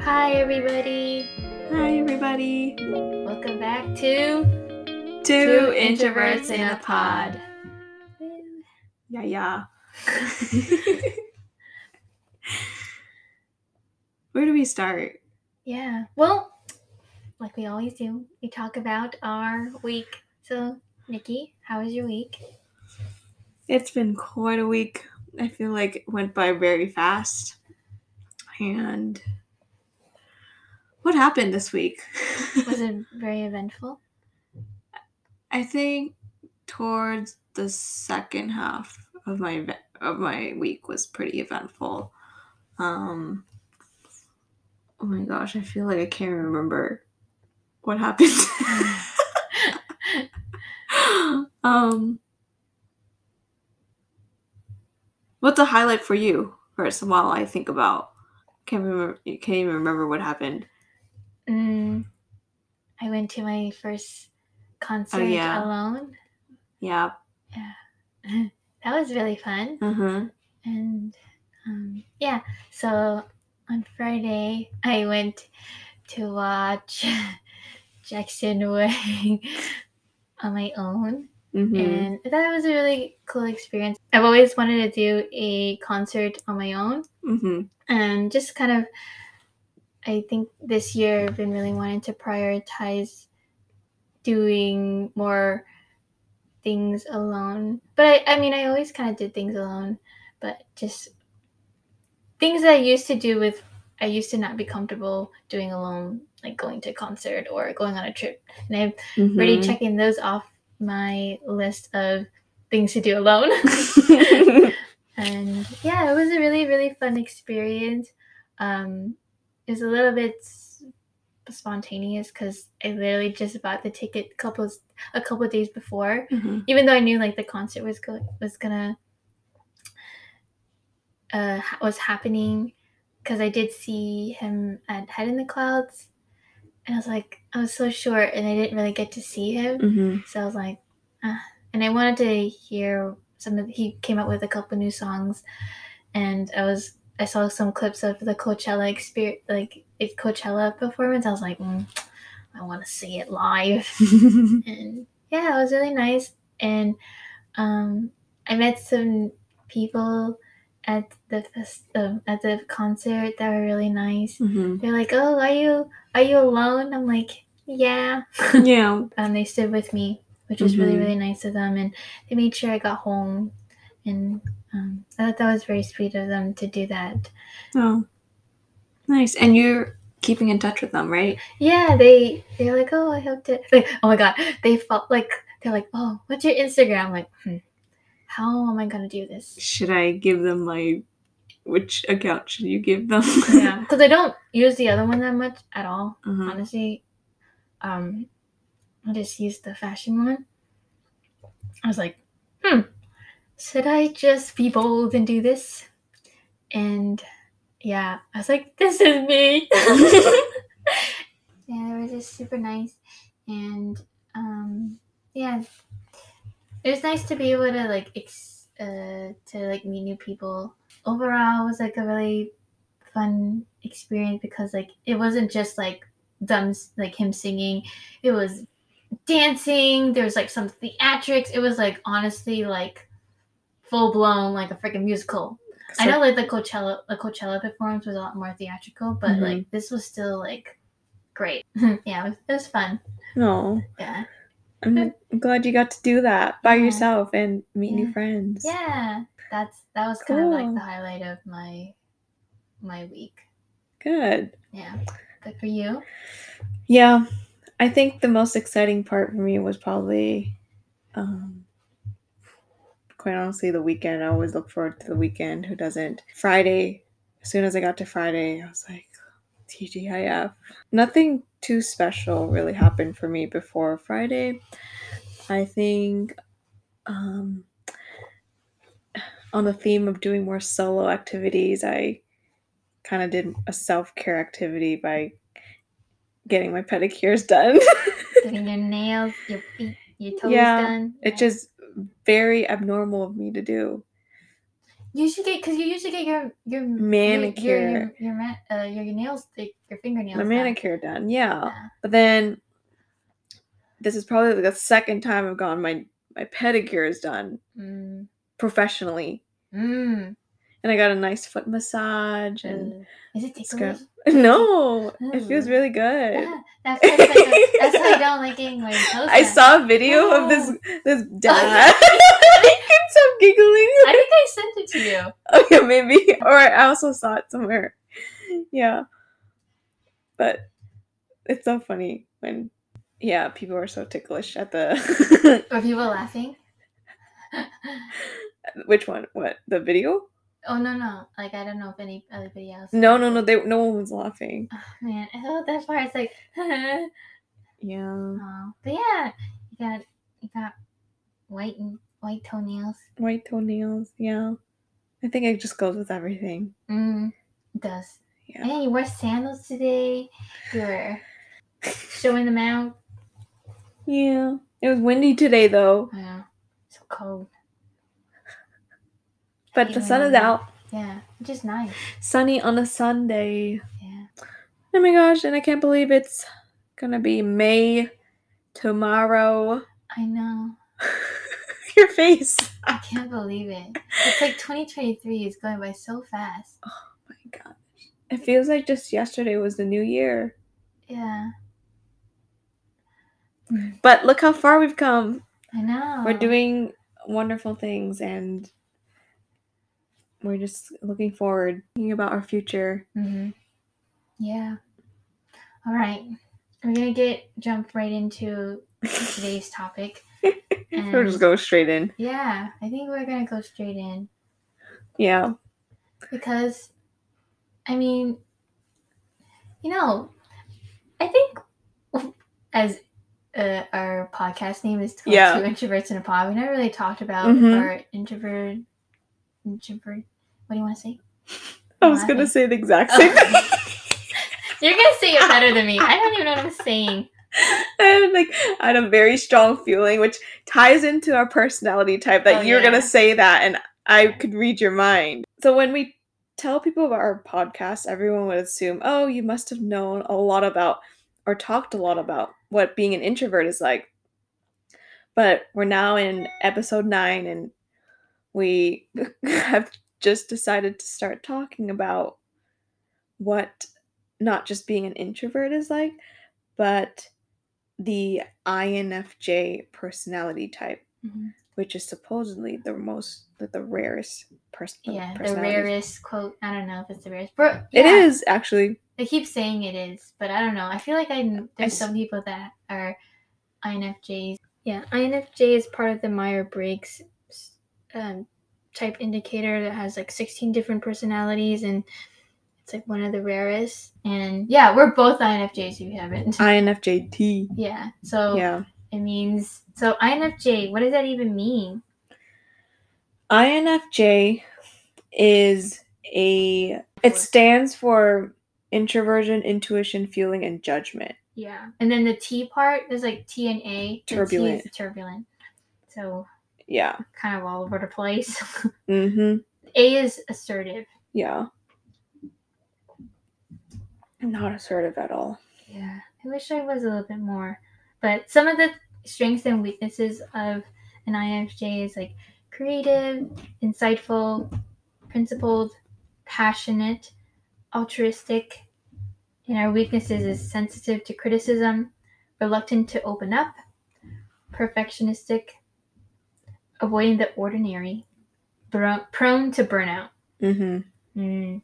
Hi, everybody. Hi, everybody. Welcome back to Two, introverts in a pod. Yeah, yeah. Where do we start? Yeah. Well, like we always do, we talk about our week. So, Nikki, how was your week? It's been quite a week. I feel like it went by very fast. And what happened this week? Was it very eventful? I think towards the second half of my of my week was pretty eventful. Um Oh my gosh, I feel like I can't remember what happened. um What's a highlight for you first while I think about can't remember can't even remember what happened. Mm, I went to my first concert Oh, yeah. alone. Yeah. that was really fun. Uh-huh. And um, yeah, so on Friday, I went to watch Jackson Wang on my own. Mm-hmm. And I thought it was a really cool experience. I've always wanted to do a concert on my own. Mm-hmm. And just kind of, I think this year I've been really wanting to prioritize doing more things alone. But I, I mean, I always kind of did things alone, but just things that I used to do with, I used to not be comfortable doing alone, like going to a concert or going on a trip. And I'm Mm-hmm. already checking those off my list of things to do alone. and yeah, it was a really, really fun experience. Um, it was a little bit spontaneous because I literally just bought the ticket a couple a couple days before, Mhm. even though I knew like the concert was go- was gonna uh was happening because I did see him at Head in the Clouds, I was like I was so short and I didn't really get to see him. Mhm. So I was like, ah. and I wanted to hear some of. He came out with a couple new songs, and I was I saw some clips of the Coachella experience, like Coachella performance. I was like, mm, I want to see it live, and yeah, it was really nice. And um, I met some people at the fest- um, at the concert that were really nice. Mhm. They're like, "Oh, are you are you alone?" I'm like, "Yeah." Yeah. and they stood with me, which was really Mhm. really nice of them, and they made sure I got home, and um, I thought that was very sweet of them to do that. Oh. Nice. And you're keeping in touch with them, right? Yeah, they they're like, oh, I hope to. Like, oh my god, they felt like they're like, oh, what's your Instagram? I'm like, hmm, how am I gonna do this? Should I give them my which account should you give them? yeah, because I don't use the other one that much at all. Uh-huh. Honestly, um, I just use the fashion one. I was like, hmm, should I just be bold and do this? And yeah, I was like, this is me. yeah, they were just super nice, and um, yeah, it was nice to be able to like ex- uh, to like meet new people. Overall, it was like a really fun experience because like it wasn't just like them like him singing. It was dancing. There was like some theatrics. It was like honestly like full blown like a freaking musical. I know like the coachella the coachella performance was a lot more theatrical but Mhm. like this was still like great. Yeah it was, it was fun. No. yeah I'm, glad you got to do that by Yeah. yourself and meet Yeah. new friends. yeah that's that was kind of like the highlight of my my week Good. yeah good for you Yeah. I think the most exciting part for me was probably um quite honestly the weekend. I always look forward to the weekend. Who doesn't? Friday, as soon as I got to Friday, I was like, TGIF. Nothing too special really happened for me before Friday. I think um on the theme of doing more solo activities, I kind of did a self-care activity by getting my pedicures done. getting your nails your feet your toes Yeah, done it's just very abnormal of me to do. You should get because you usually get your your Manicure. your your, your, uh, your nails like your fingernails. my manicure done. Yeah. Yeah. But then this is probably like the second time I've gone. my my pedicure is done Mm. professionally. Mm. And I got a nice foot massage and is it Scrub. ticklish? no, it feels really good. Yeah, that's, like a- that's why I don't like getting my toes I saw a video of this No. this Oh, dad. I couldn't stop giggling. I think I sent it to you. Okay, maybe. Or I also saw it somewhere. Yeah. But it's so funny when yeah, people are so ticklish at the Were people laughing? which one? What? The video? Oh no no! Like I don't know if any anybody else. No, no, no, they no one was laughing. Oh, man, I thought that part. It's like, Yeah. oh, but yeah, you got you got white and white toenails. White toenails, yeah. I think it just goes with everything. Mm, it does. Yeah. And you wear sandals today. You're showing them out. Yeah. It was windy today though. Yeah, so cold. But the sun is out. Yeah, which is nice. Sunny on a Sunday. Yeah. Oh my gosh, and I can't believe it's gonna be May tomorrow. I know. Your face. I can't believe it. It's like 2023 is going by so fast. Oh my gosh. It feels like just yesterday was the new year. Yeah, But look how far we've come. I know. We're doing wonderful things and we're just looking forward, thinking about our future. hmm Yeah. All right. We're gonna get jump right into today's topic. we'll just And- go straight in. Yeah, I think we're gonna go straight in Yeah. because, I mean, you know, I think as uh, our podcast name is called Yeah. Two Introverts in a Pod, we never really talked about Mhm. our introvert, What do you want to say? I was gonna say the exact Oh. same thing. You're gonna say it better than me. I don't even know what I'm saying. I had like I had a very strong feeling, which ties into our personality type that Oh, you're yeah. gonna say that, and I could read your mind. So when we tell people about our podcast, everyone would assume, oh, you must have known a lot about or talked a lot about what being an introvert is like. But we're now in episode nine, and we have just decided to start talking about what not just being an introvert is like, but the INFJ personality type, mm-hmm. which is supposedly the most, the, the rarest person. Uh, yeah, the rarest quote. I don't know if it's the rarest. Bro, It yeah, is actually. They keep saying it is, but I don't know. I feel like I there's s- some people that are INFJs. Yeah, INFJ is part of the Meyer Briggs um, type indicator that has like 16 different personalities, and it's like one of the rarest. And yeah, we're both INFJs. If you haven't, INFJT. yeah. So Yeah. it means so INFJ. What does that even mean? INFJ is a. It stands for introversion, intuition, feeling, and judgment. Yeah, and then the T part is like T and A. T Turbulent. is turbulent. So Yeah. kind of all over the place. Mm-hmm. A is assertive. Yeah. Not assertive at all. Yeah, I wish I was a little bit more. But some of the strengths and weaknesses of an INFJ is like creative, insightful, principled, passionate, altruistic. And our weaknesses is sensitive to criticism, reluctant to open up, perfectionistic, avoiding the ordinary, bro- prone to burnout. Mm-hmm. Mm,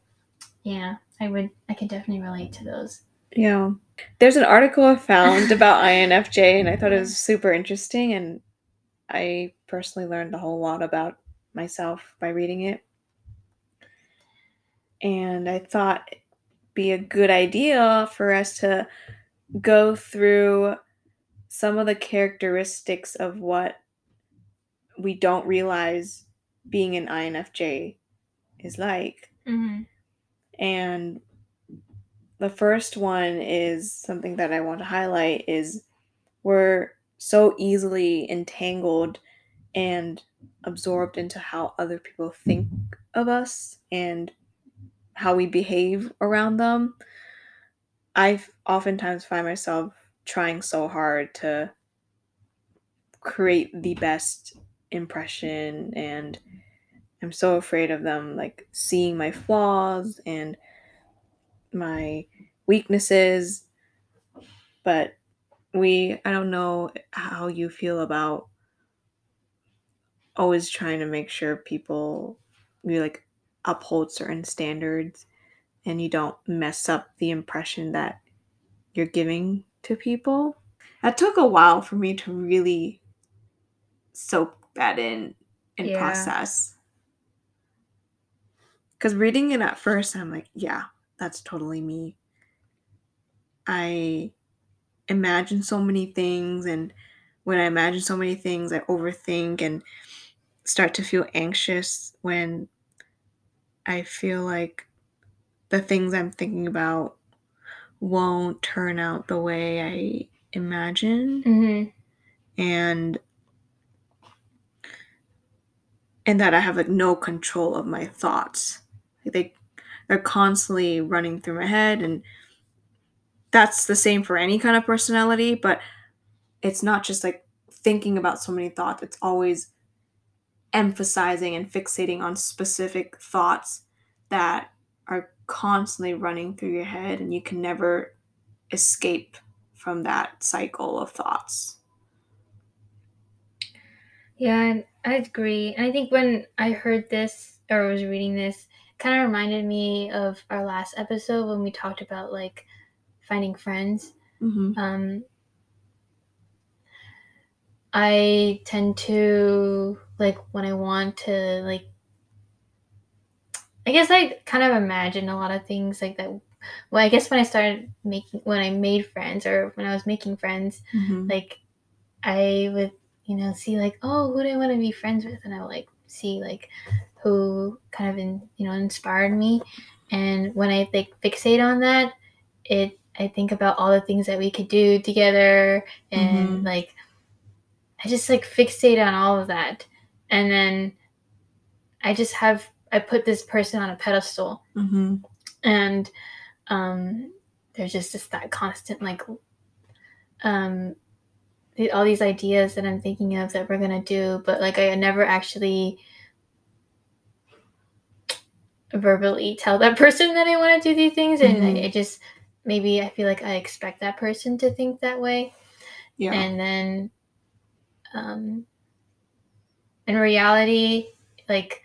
yeah, I would. I could definitely relate to those. Yeah. There's an article I found about INFJ, and I thought it was super interesting. And I personally learned a whole lot about myself by reading it. And I thought it'd be a good idea for us to go through some of the characteristics of what we don't realize being an INFJ is like. Mm-hmm. And the first one is something that I want to highlight is we're so easily entangled and absorbed into how other people think of us and how we behave around them, I oftentimes find myself trying so hard to create the best impression and I'm so afraid of them like seeing my flaws and my weaknesses. But we I don't know how you feel about always trying to make sure people you like uphold certain standards and you don't mess up the impression that you're giving to people. That took a while for me to really soak that in and Yeah. process. Because reading it at first, I'm like, yeah, that's totally me. I imagine so many things, and when I imagine so many things, I overthink and start to feel anxious when I feel like the things I'm thinking about won't turn out the way I imagine Mm-hmm. and and that I have like no control of my thoughts. Like they they're constantly running through my head and that's the same for any kind of personality, but it's not just like thinking about so many thoughts. It's always emphasizing and fixating on specific thoughts that are constantly running through your head and you can never escape from that cycle of thoughts. Yeah, and I agree. And I think when I heard this or was reading this, kind of reminded me of our last episode when we talked about like finding friends. Mm-hmm. Um, I tend to like when I want to like. I guess I kind of imagine a lot of things like that. Well, I guess when I started making when I made friends or when I was making friends, Mm-hmm. like I would, you know, see like, oh, who do I want to be friends with, and I would like see like who kind of in, you know inspired me, and when I like fixate on that, it I think about all the things that we could do together, and Mhm. like I just like fixate on all of that, and then I just have I put this person on a pedestal, Mm-hmm. and um, there's just this that constant like um, all these ideas that I'm thinking of that we're gonna do, but like I never actually verbally tell that person that I want to do these things, and Mhm. I, I just maybe I feel like I expect that person to think that way, Yeah. and then um, in reality, like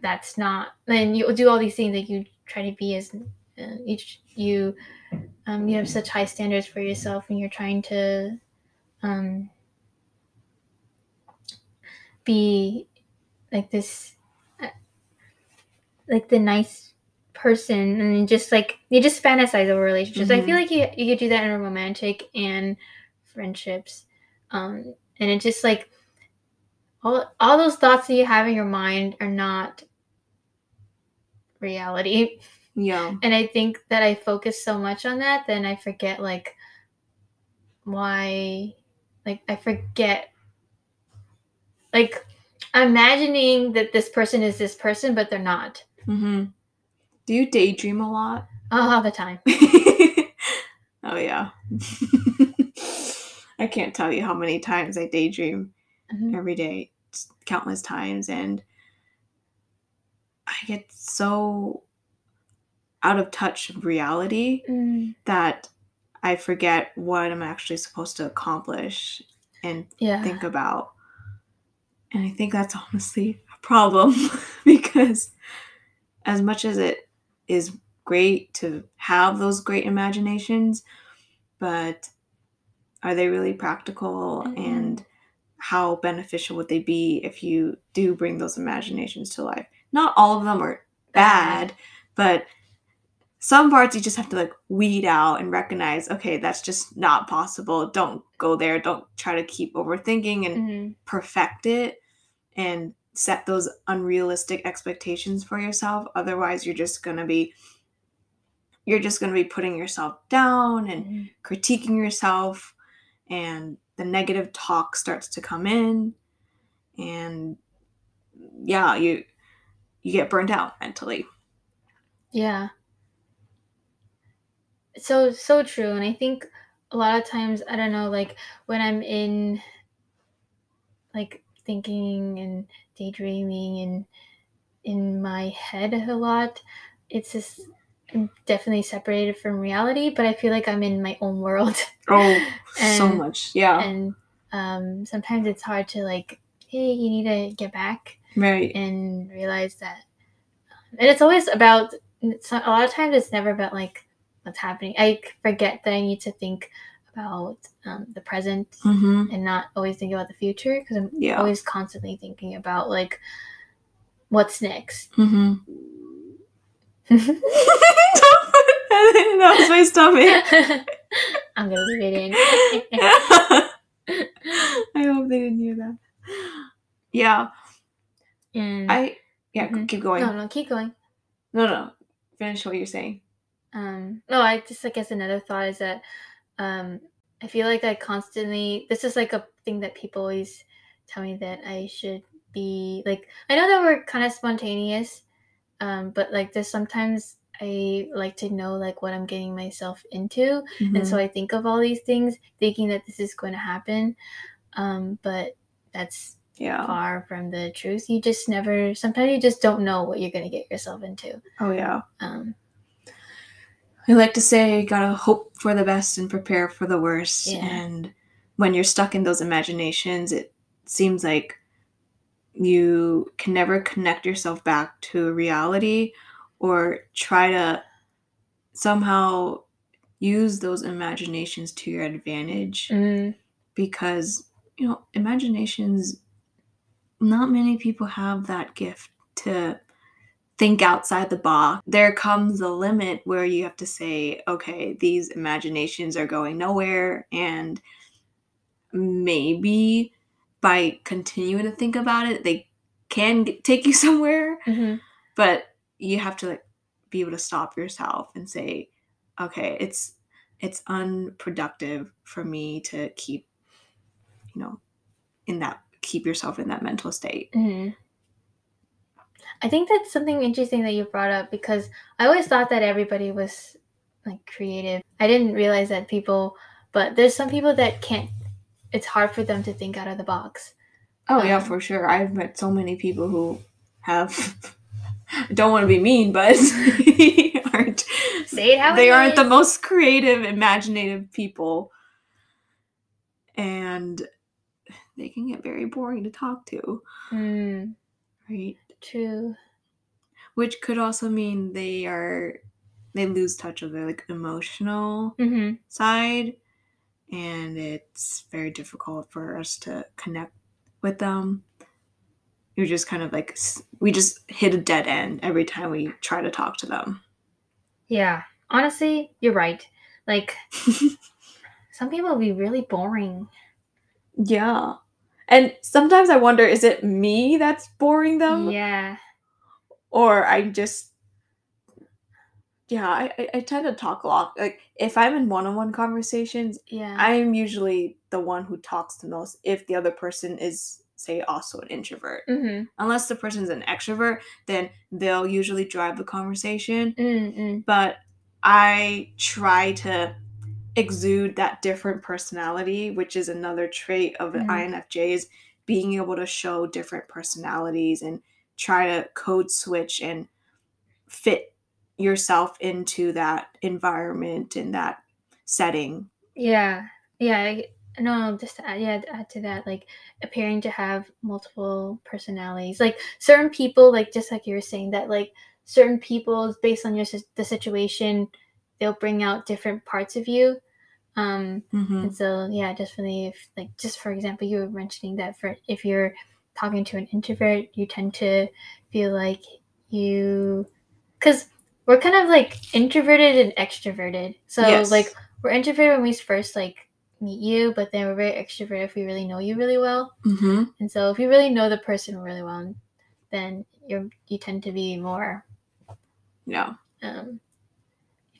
that's not. Then you do all these things that you try to be as uh, you you um, you have such high standards for yourself, and you're trying to um, be like this, uh, like the nice person, and just like you just fantasize over relationships. I feel like you you could do that in romantic and friendships, um, and it just like all all those thoughts that you have in your mind are not reality. yeah. and i think that i focus so much on that then i forget like why like i forget like imagining that this person is this person but they're not Mm-hmm. Do you daydream a lot? all the time oh yeah. I can't tell you how many times I daydream Mhm. every day, countless times, and I get so out of touch of reality Mm, that I forget what I'm actually supposed to accomplish and yeah think about. And I think that's honestly a problem because as much as it is great to have those great imaginations, but are they really practical Mhm. and how beneficial would they be if you do bring those imaginations to life? Not all of them are bad, but some parts you just have to like weed out and recognize okay that's just not possible don't go there don't try to keep overthinking and Mhm. perfect it and set those unrealistic expectations for yourself otherwise you're just going to be you're just going to be putting yourself down and Mhm. critiquing yourself and the negative talk starts to come in and yeah you you get burnt out mentally. Yeah. So so true, and I think a lot of times I don't know, like when I'm in like thinking and daydreaming and in my head a lot, it's just I'm definitely separated from reality, but I feel like I'm in my own world. Oh, so much. Yeah. and um, sometimes it's hard to like, hey, you need to get back right. and realize that. And it's always about. It's not, a lot of times it's never about like what's happening. I forget that I need to think about um, the present Mm-hmm. and not always think about the future because I'm Yeah. always constantly thinking about like what's next. Mm-hmm. that was my stomach. I'm gonna leave it in. I hope they didn't hear that. Yeah, and I yeah. Mhm. Keep going. no, no, keep going. No, no. Finish what you're saying. Um, no, I just I guess another thought is that um, I feel like I constantly. This is like a thing that people always tell me that I should be like. I know that we're kind of spontaneous, um, but like there's sometimes I like to know like what I'm getting myself into, and so I think of all these things, thinking that this is going to happen, um, but that's yeah. far from the truth. You just never. Sometimes you just don't know what you're going to get yourself into. Oh yeah. Um, I like to say, gotta hope for the best and prepare for the worst. Yeah. And when you're stuck in those imaginations, it seems like you can never connect yourself back to reality or try to somehow use those imaginations to your advantage mm, because, you know, imaginations, not many people have that gift to think outside the box. There comes a limit where you have to say, okay, these imaginations are going nowhere, and maybe by continuing to think about it, they can g- take you somewhere, mhm. but you have to like be able to stop yourself and say, okay, it's it's unproductive for me to keep, you know, in that keep yourself in that mental state. Mhm. I think that's something interesting that you brought up because I always thought that everybody was like creative. I didn't realize that people, but there's some people that can't. It's hard for them to think out of the box. Oh yeah, Um, for sure. I've met so many people who have don't want to be mean, but aren't Say it how they it aren't the most creative, imaginative people. And they can get very boring to talk to, Mm, right? True. Which could also mean they are they lose touch of their like emotional hmm side and it's very difficult for us to connect with them you're just kind of like we just hit a dead end every time we try to talk to them Yeah. Honestly, you're right. Like some people be really boring. yeah and sometimes i wonder is it me that's boring them Yeah. or i'm just yeah I, I tend to talk a lot like if i'm in one-on-one conversations Yeah. i'm usually the one who talks the most if the other person is say also an introvert mm-hmm. unless the person's an extrovert, then they'll usually drive the conversation. Mm-mm. But I try to exude that different personality, which is another trait of an Mhm. INFJ is being able to show different personalities and try to code switch and fit yourself into that environment and that setting. Yeah, yeah. I, no, just to add, yeah, to add to that, like appearing to have multiple personalities. Like certain people, like just like you were saying, that like certain people, based on your the situation, they'll bring out different parts of you. Um, Mm-hmm. and so yeah, definitely. If like just for example, you were mentioning that for if you're talking to an introvert, you tend to feel like you, because we're kind of like introverted and extroverted. So Yes. like we're introverted when we first like meet you, but then we're very extroverted if we really know you really well. Mm-hmm. And so if you really know the person really well, then you're you tend to be more Yeah. um you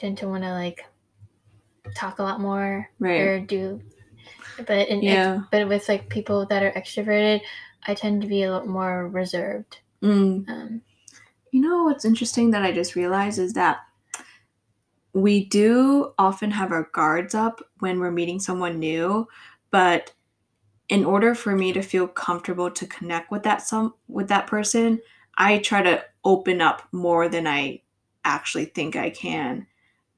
tend to want to like talk a lot more Right. or do but in ex- but with like people that are extroverted, I tend to be a lot more reserved. Mm. Um You know what's interesting that I just realized is that we do often have our guards up when we're meeting someone new, but in order for me to feel comfortable to connect with that some with that person, I try to open up more than I actually think I can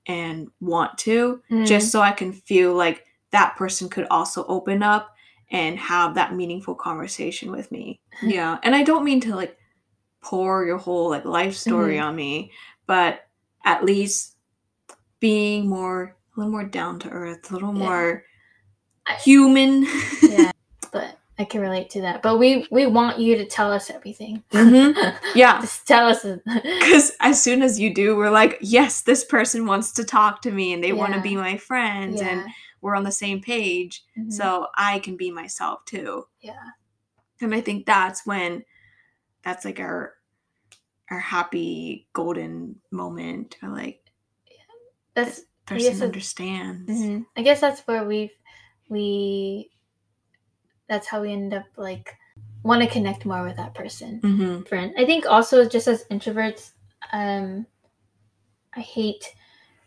and want to, Mm. just so I can feel like that person could also open up and have that meaningful conversation with me. Yeah. And I don't mean to like pour your whole like life story Mhm. on me, but at least being more a little more down to earth, a little Yeah. more I- human. yeah, I can relate to that. But we we want you to tell us everything. Mhm. Yeah. Just tell us. Because as soon as you do, we're like, yes, this person wants to talk to me and they want to be my friends and we're on the same page. mhm, So I can be myself too. yeah. And I think that's when that's like our our happy golden moment or like That's person understands. mhm. I guess that's where we've we. That's how we end up like want to connect more with that person. Mm-hmm. friend. I think also just as introverts, um, I hate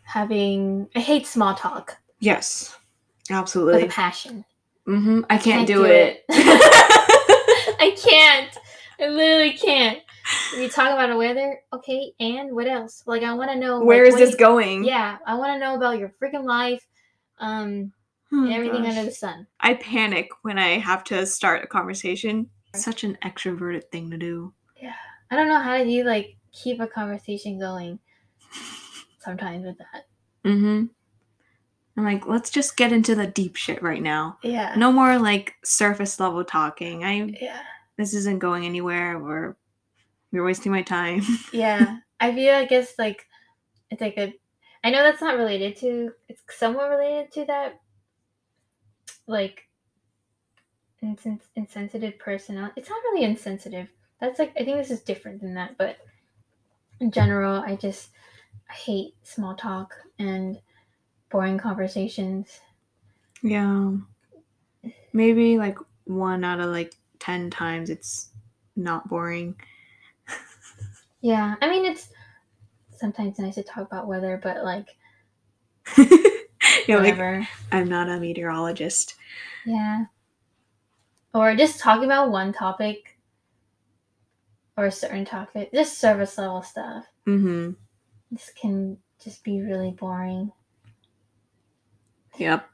having I hate small talk Yes. with Absolutely. a passion. Mm-hmm. I can't, Can't do, do it. I can't. I literally can't. We talk about the weather, okay, and what else? Like I want to know like, Where is what this you- going? Yeah, I want to know about your freaking life, um, Oh, everything gosh. under the sun. I panic when I have to start a conversation. Such an extroverted thing to do. Yeah. I don't know how do you like keep a conversation going. Sometimes with that, Mm-hmm. I'm like, let's just get into the deep shit right now. yeah, No more like surface level talking. I yeah. this isn't going anywhere. Or you're wasting my time. yeah i feel i guess like it's like a i know that's not related to it's somewhat related to that like insens- insensitive personality it's not really insensitive that's like i think this is different than that but in general i just i hate small talk and boring conversations yeah. Maybe like one out of like ten times it's not boring. yeah i mean it's sometimes nice to talk about weather but like You're like, I'm not a meteorologist. Yeah. Or just talking about one topic or a certain topic, just service level stuff. Mm-hmm. This can just be really boring. Yep.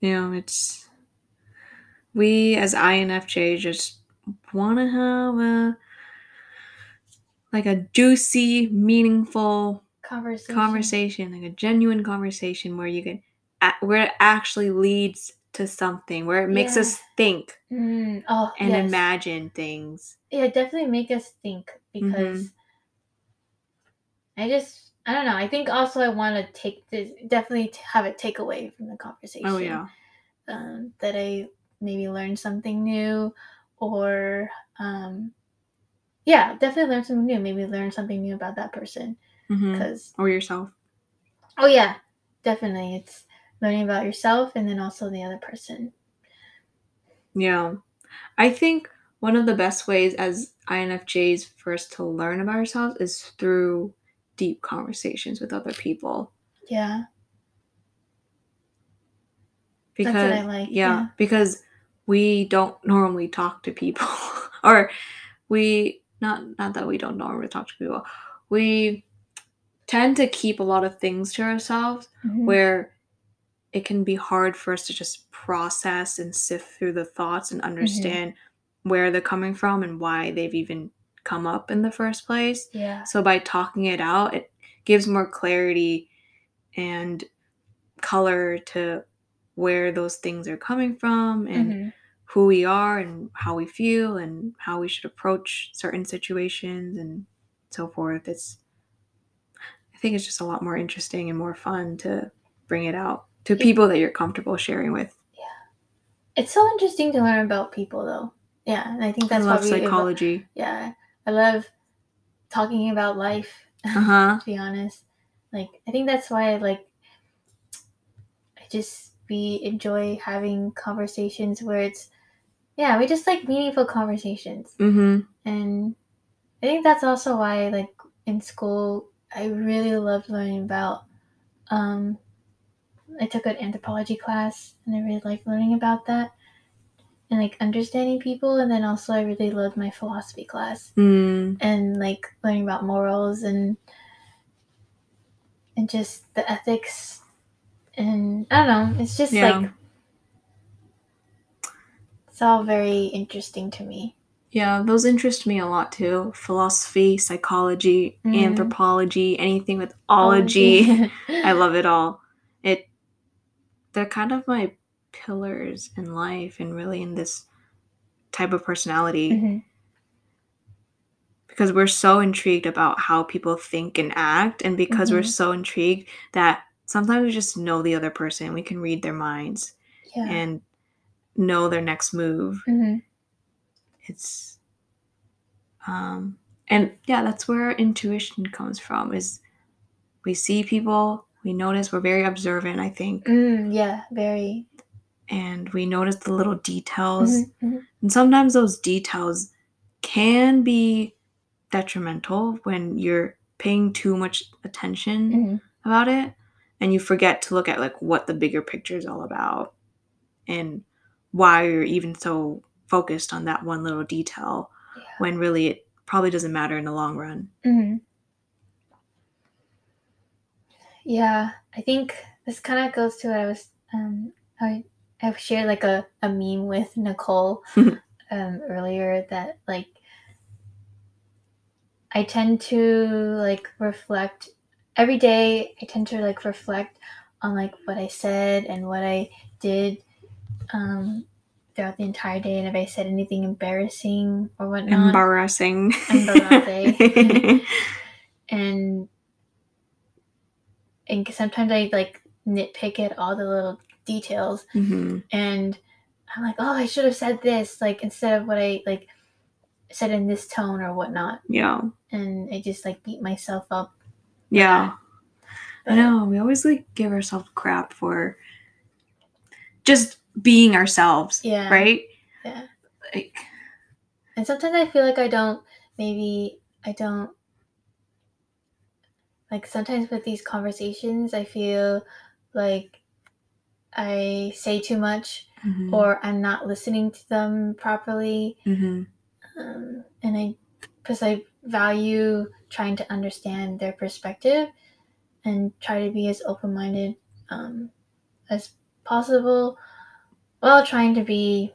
You know, it's we as INFJ just want to have a like a juicy, meaningful Conversation. conversation, like a genuine conversation where you can, where it actually leads to something, where it makes Yeah. us think Mm, oh, and yes. imagine things. Yeah, definitely make us think because Mm-hmm. I just, I don't know. I think also I want to take this, definitely have a takeaway from the conversation. Oh yeah. um, that I maybe learned something new, or um, yeah, definitely learn something new. Maybe learn something new about that person Mm-hmm. because Or yourself. oh yeah, definitely it's learning about yourself and then also the other person. Yeah. I think one of the best ways as INFJs for us to learn about ourselves is through deep conversations with other people. Yeah, Because that's what I like. yeah, because we don't normally talk to people. or we not not that we don't normally talk to people. We tend to keep a lot of things to ourselves Mhm. where it can be hard for us to just process and sift through the thoughts and understand where they're coming from and why they've even come up in the first place. yeah, So by talking it out, it gives more clarity and color to where those things are coming from and Mhm. who we are and how we feel and how we should approach certain situations and so forth. It's I think it's just a lot more interesting and more fun to bring it out to Yeah. people that you're comfortable sharing with. Yeah. It's so interesting to learn about people though. Yeah, and I think that's I love psychology. yeah, I love talking about life. Uh-huh. to be honest. Like I think that's why I like I just we enjoy having conversations where it's yeah, we just like meaningful conversations Mm-hmm. and I think that's also why, like in school, I really loved learning about. Um, I took an anthropology class, and I really liked learning about that and like understanding people. And then also, I really loved my philosophy class Mm, and like learning about morals and and just the ethics. And I don't know, it's just Yeah. like it's all very interesting to me. Yeah, those interest me a lot too. Philosophy, psychology, Mhm. anthropology, anything with ology. I love it all. It they're kind of my pillars in life and really in this type of personality Mhm. because we're so intrigued about how people think and act and because we're Mhm. so intrigued that sometimes we just know the other person we can read their minds Yeah. and know their next move Mhm. It's um and yeah that's where our intuition comes from is we see people we notice we're very observant i think Mm, yeah, very. and we notice the little details Mhm, mhm. and sometimes those details can be detrimental when you're paying too much attention Mhm. about it and you forget to look at like what the bigger picture is all about and why you're even so focused on that one little detail Yeah. when really it probably doesn't matter in the long run Mhm. Yeah, I think this kind of goes to what I was. Um, I I've shared like a, a meme with Nicole um, earlier that like I tend to like reflect every day. I tend to like reflect on like what I said and what I did um, throughout the entire day, and if I said anything embarrassing or whatnot. embarrassing Embarrassing. and and sometimes I like nitpick at all the little details Mhm. and I'm like, oh, I should have said this, like instead of what I like said in this tone or whatnot. yeah And I just like beat myself up. yeah I know. We always like give ourselves crap for just being ourselves, Yeah. right? Yeah. Like, And sometimes I feel like I don't maybe I don't like sometimes with these conversations I feel like I say too much mhm, or I'm not listening to them properly. mhm, um, and I because I value trying to understand their perspective and try to be as open minded um, as possible while trying to be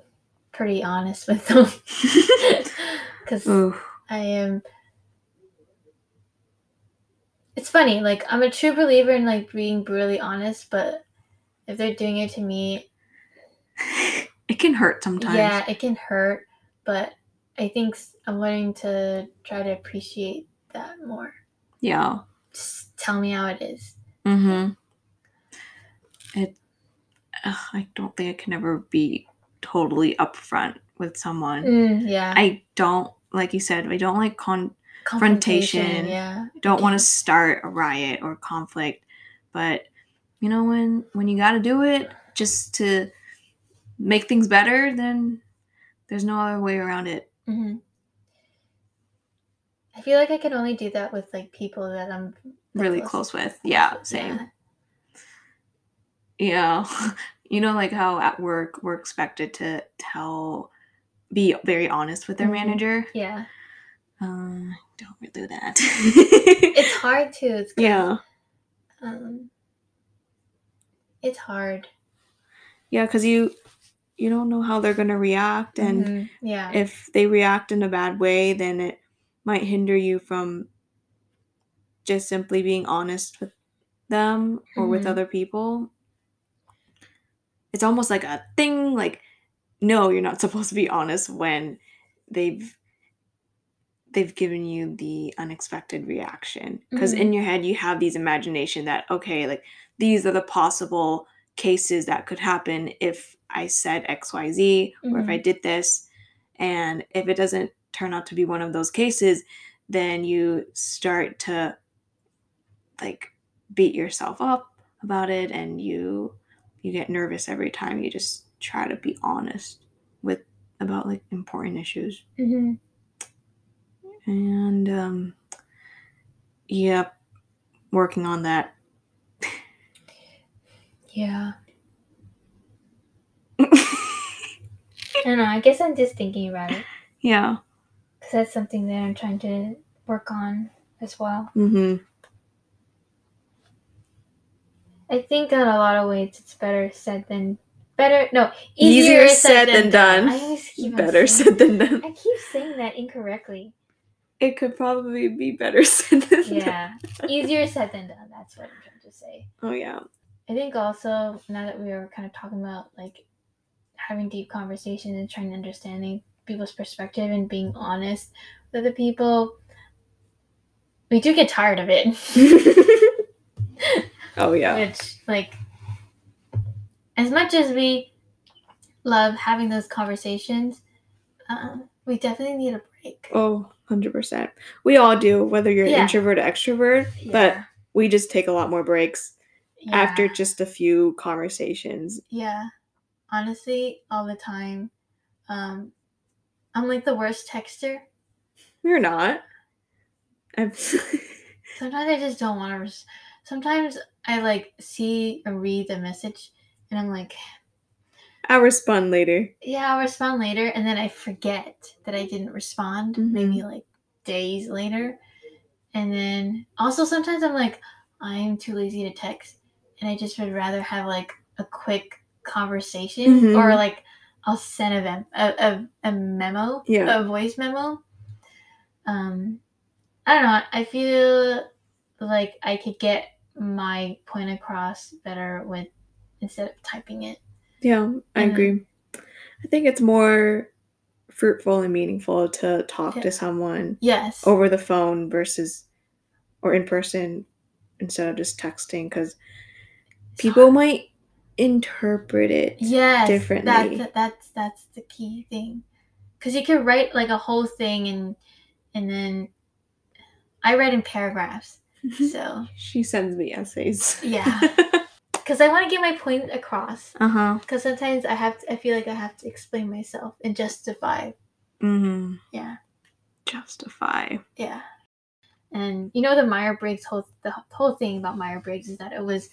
pretty honest with them because I am. It's funny, like I'm a true believer in like being brutally honest, but if they're doing it to me, it can hurt sometimes. yeah, it can hurt. But I think I'm learning to try to appreciate that more. Yeah. just tell me how it is. Mm-hmm. It. Ugh, I don't think I can ever be totally upfront with someone. Mm, yeah. I don't like you said. I don't like con. confrontation. Yeah. Don't want to start a riot or conflict, but you know when when you got to do it just to make things better, then there's no other way around it. hmm I feel like I can only do that with like people that I'm Really close- close with. Yeah, same. Yeah. Yeah. you know, like how at work we're expected to tell, be very honest with their Mhm. manager. Yeah. Um, don't really do that. It's hard to. It's yeah, Um, it's hard. yeah, because you you don't know how they're gonna react, and Mhm, yeah. if they react in a bad way, then it might hinder you from just simply being honest with them or with Mhm. other people. It's almost like a thing like no, you're not supposed to be honest when they've they've given you the unexpected reaction because Mhm. in your head you have these imagination that okay like these are the possible cases that could happen if i said xyz or if i Mhm. did this and if it doesn't turn out to be one of those cases then you start to like beat yourself up about it and you you get nervous every time you just try to be honest with about like important issues Mhm. And um yep, working on that. Yeah. I don't know. I guess I'm just thinking about it yeah. because that's something that I'm trying to work on as well. Mhm. I think in a lot of ways it's better said than better. No, Easier said than done. I always keep Better saying- said than done. I keep saying that incorrectly. It could probably be better said than done. Yeah, easier said than done. That's what I'm trying to say. Oh yeah. I think also now that we are kind of talking about like having deep conversations and trying to understanding people's perspective and being honest with other people, we do get tired of it. oh yeah. Which like as much as we love having those conversations, um, we definitely need a break. Oh, 100%. We all do, whether you're Yeah. an introvert or extrovert, but we just take a lot more breaks Yeah. after just a few conversations. Yeah. Honestly, all the time. Um I'm like the worst texter. You're not. I'm Sometimes I just don't want to. Res- Sometimes I like see or read the message and I'm like, I'll respond later. yeah, I'll respond later. And then I forget that I didn't respond Mhm. maybe like days later. And then also sometimes I'm like, I'm too lazy to text and I just would rather have like a quick conversation Mhm. or like I'll send a, mem- a, a, a memo, Yeah. a voice memo. Um, I don't know. I feel like I could get my point across better with instead of typing it. Yeah, I agree. I think it's more fruitful and meaningful to talk Yeah. to someone Yes. over the phone versus or in person instead of just texting because people might interpret it. yes, differently. That's that's that's the key thing, because you could write like a whole thing and and then I write in paragraphs. So she sends me essays. Yeah. because I want to get my point across. uh huh. Because sometimes I have to, I feel like I have to explain myself and justify. Mm-hmm. Yeah. Justify. Yeah. And you know the Meyer Briggs whole the whole thing about Meyer Briggs is that it was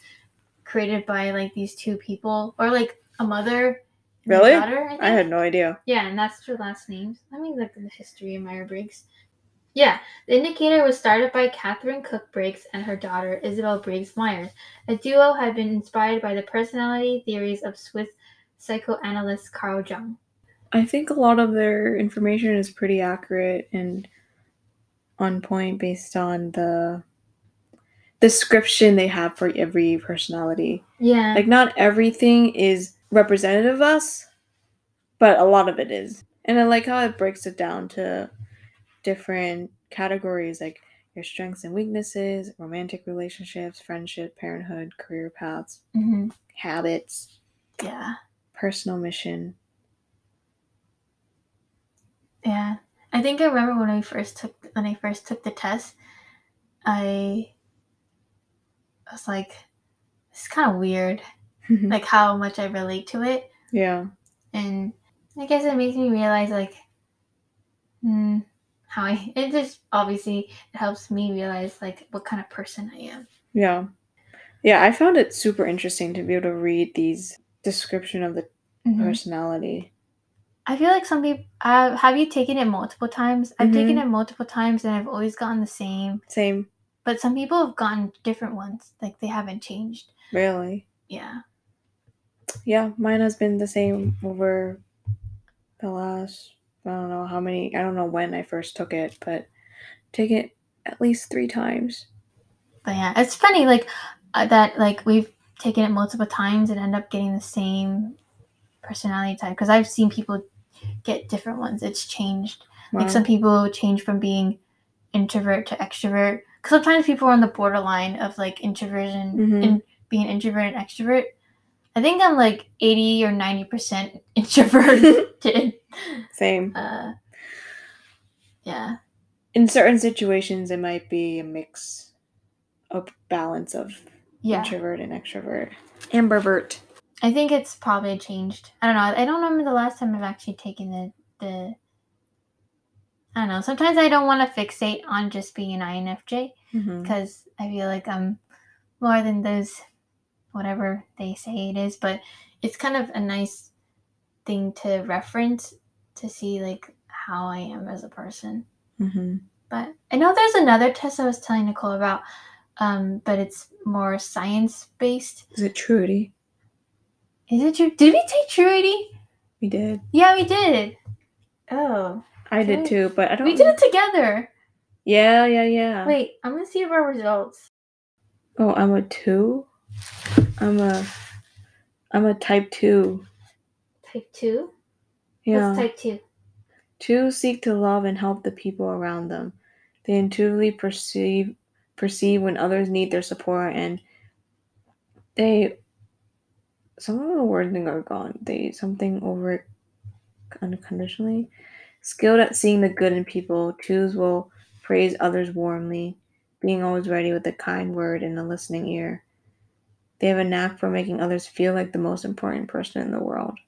created by like these two people or like a mother and Really? daughter. I. I had no idea. Yeah, and that's their last names. Let me look the history of Meyer Briggs. Yeah, the indicator was started by Katharine Cook Briggs and her daughter Isabel Briggs Myers. The duo had been inspired by the personality theories of Swiss psychoanalyst Carl Jung. I think a lot of their information is pretty accurate and on point based on the description they have for every personality. Yeah. Like not everything is representative of us, but a lot of it is. And I like how it breaks it down to different categories like your strengths and weaknesses, romantic relationships, friendship, parenthood, career paths, hmm habits, Yeah. personal mission. Yeah. I think I remember when I first took when I first took the test, I was like, it's kind of weird, like how much I relate to it. yeah. and I guess it makes me realize like hmm, how I it just obviously it helps me realize like what kind of person I am. Yeah. Yeah, I found it super interesting to be able to read these description of the Mhm. personality. I feel like some people uh, have you taken it multiple times? I've taken Mhm. it multiple times and I've always gotten the same, Same, but some people have gotten different ones. Like they haven't changed. really. Yeah. Yeah, mine has been the same over the last I don't know how many I don't know when I first took it, but take it at least 3 times. But yeah, it's funny like uh, that like we've taken it multiple times and end up getting the same personality type because I've seen people get different ones. It's changed. Wow. Like some people change from being introvert to extrovert. Because sometimes people are on the borderline of like introversion Mhm. and being introvert and extrovert. I think I'm like 80 or 90% introverted. Same. uh, yeah. In certain situations it might be a mix a balance of Yeah. introvert and extrovert. Ambivert. I think it's probably changed. I don't know. I don't remember the last time I've actually taken the the I don't know. Sometimes I don't want to fixate on just being an INFJ because I feel like I'm more than those, whatever they say it is. But it's kind of a nice thing to reference to see like how I am as a person. Mhm. But I know there's another test I was telling Nicole about, um, but it's more science based. Is it Truity? Is it true? Did we take Truity? We did. Yeah, we did. Oh, I did too, but I don't. we did it together. Yeah, yeah, yeah. Wait, I'm gonna see if our results. Oh, I'm a two. I'm a. I'm a type two. Type two. Yeah. What's type two? Two seek to love and help the people around them. They intuitively perceive perceive when others need their support and they some of the wording are gone. They something over it unconditionally. Skilled at seeing the good in people, twos will praise others warmly, being always ready with a kind word and a listening ear. They have a knack for making others feel like the most important person in the world.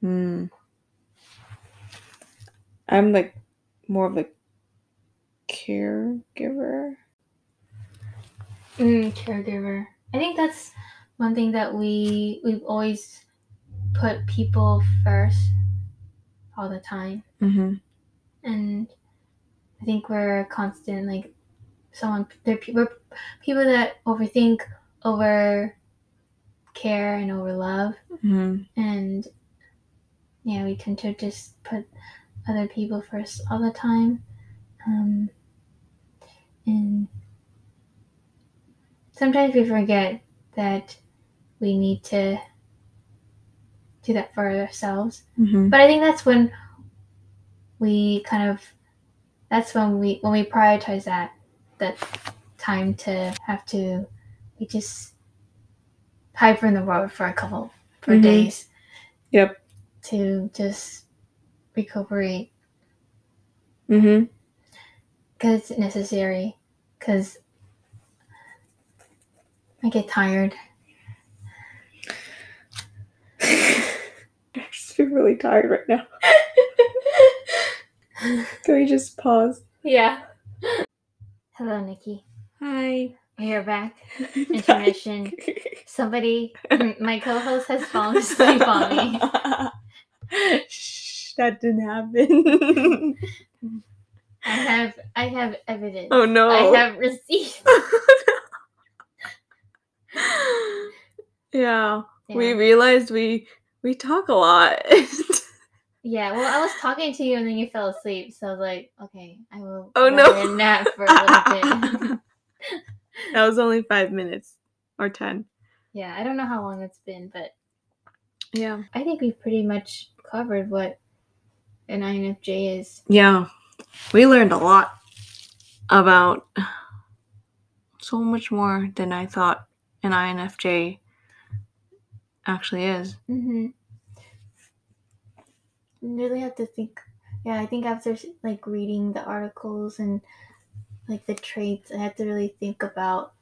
Hmm. I'm like more of a caregiver. Mm, caregiver. I think that's one thing that we we've always put people first all the time, Mm-hmm. and I think we're constant like someone. They're people people that overthink, over care, and over love, Mm-hmm. and yeah, we tend to just put other people first all the time, um, and sometimes we forget that we need to do that for ourselves. Mm-hmm. But I think that's when we kind of that's when we when we prioritize that that time to have to we just hide from the world for a couple for Mhm. days. Yep. To just recuperate Mm-hmm. because it's necessary. Because I get tired. I just feel really tired right now. Can we just pause? yeah. Hello, Nikki. Hi. We're back. Intermission. Somebody, my co-host has fallen asleep on me. Shh, that didn't happen. I have, I have evidence. oh no. I have receipts. yeah, we realized we we talk a lot. Yeah, well, I was talking to you and then you fell asleep, so I was like, okay, I will. Oh, no. nap for a little bit. that was only five minutes or ten. yeah, I don't know how long it's been, but Yeah. I think we've pretty much covered what an INFJ is. Yeah. We learned a lot about so much more than I thought an INFJ actually is. Mm-hmm. Really have to think. Yeah, I think after like reading the articles and like the traits, I had to really think about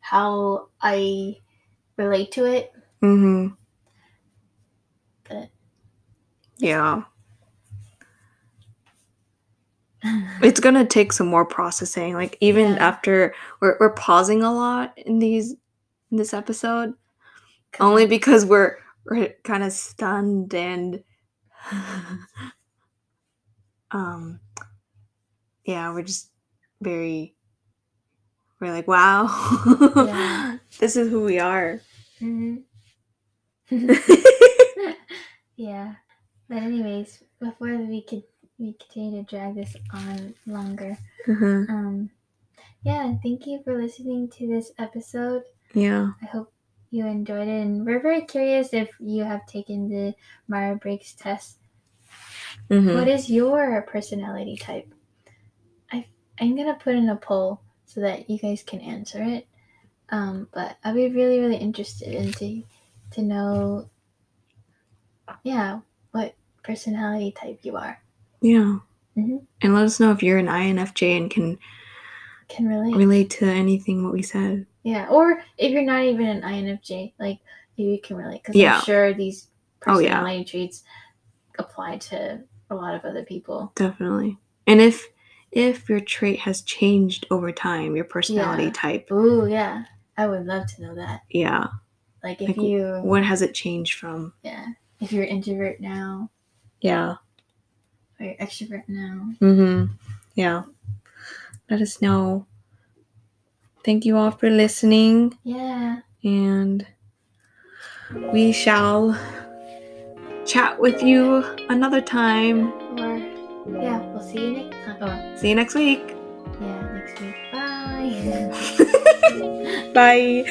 how I relate to it. Mm-hmm. But Yeah. It's gonna take some more processing. Like even Yeah. after we're we're pausing a lot in these in this episode. Only because we're we're kind of stunned and um yeah, we're just very we're like, wow. Yeah. this is who we are. hmm yeah. But anyways, before we could we continue to drag this on longer, Mhm. um, yeah, thank you for listening to this episode. Yeah. I hope you enjoyed it, and we're very curious if you have taken the Myers Briggs test. Mhm. What is your personality type? I I'm gonna put in a poll so that you guys can answer it. Um, but I'd be really really interested in to to know, yeah, personality type you are. Yeah. Mhm. And let us know if you're an INFJ and can Can relate. relate to anything what we said. Yeah, or if you're not even an INFJ, like maybe you can relate because Yeah. I'm sure these Oh, yeah. personality traits apply to a lot of other people. Definitely. And if if your trait has changed over time, your personality Yeah. type, Ooh, yeah. I would love to know that. yeah. Like if Like, you What has it changed from? yeah, if you're introvert now Yeah. you're extrovert now. Mm-hmm. Yeah. Let us know. Thank you all for listening, Yeah. and we shall chat with you another time. Or yeah, we'll see you next time. Or See you next week. yeah, next week. Bye. Bye.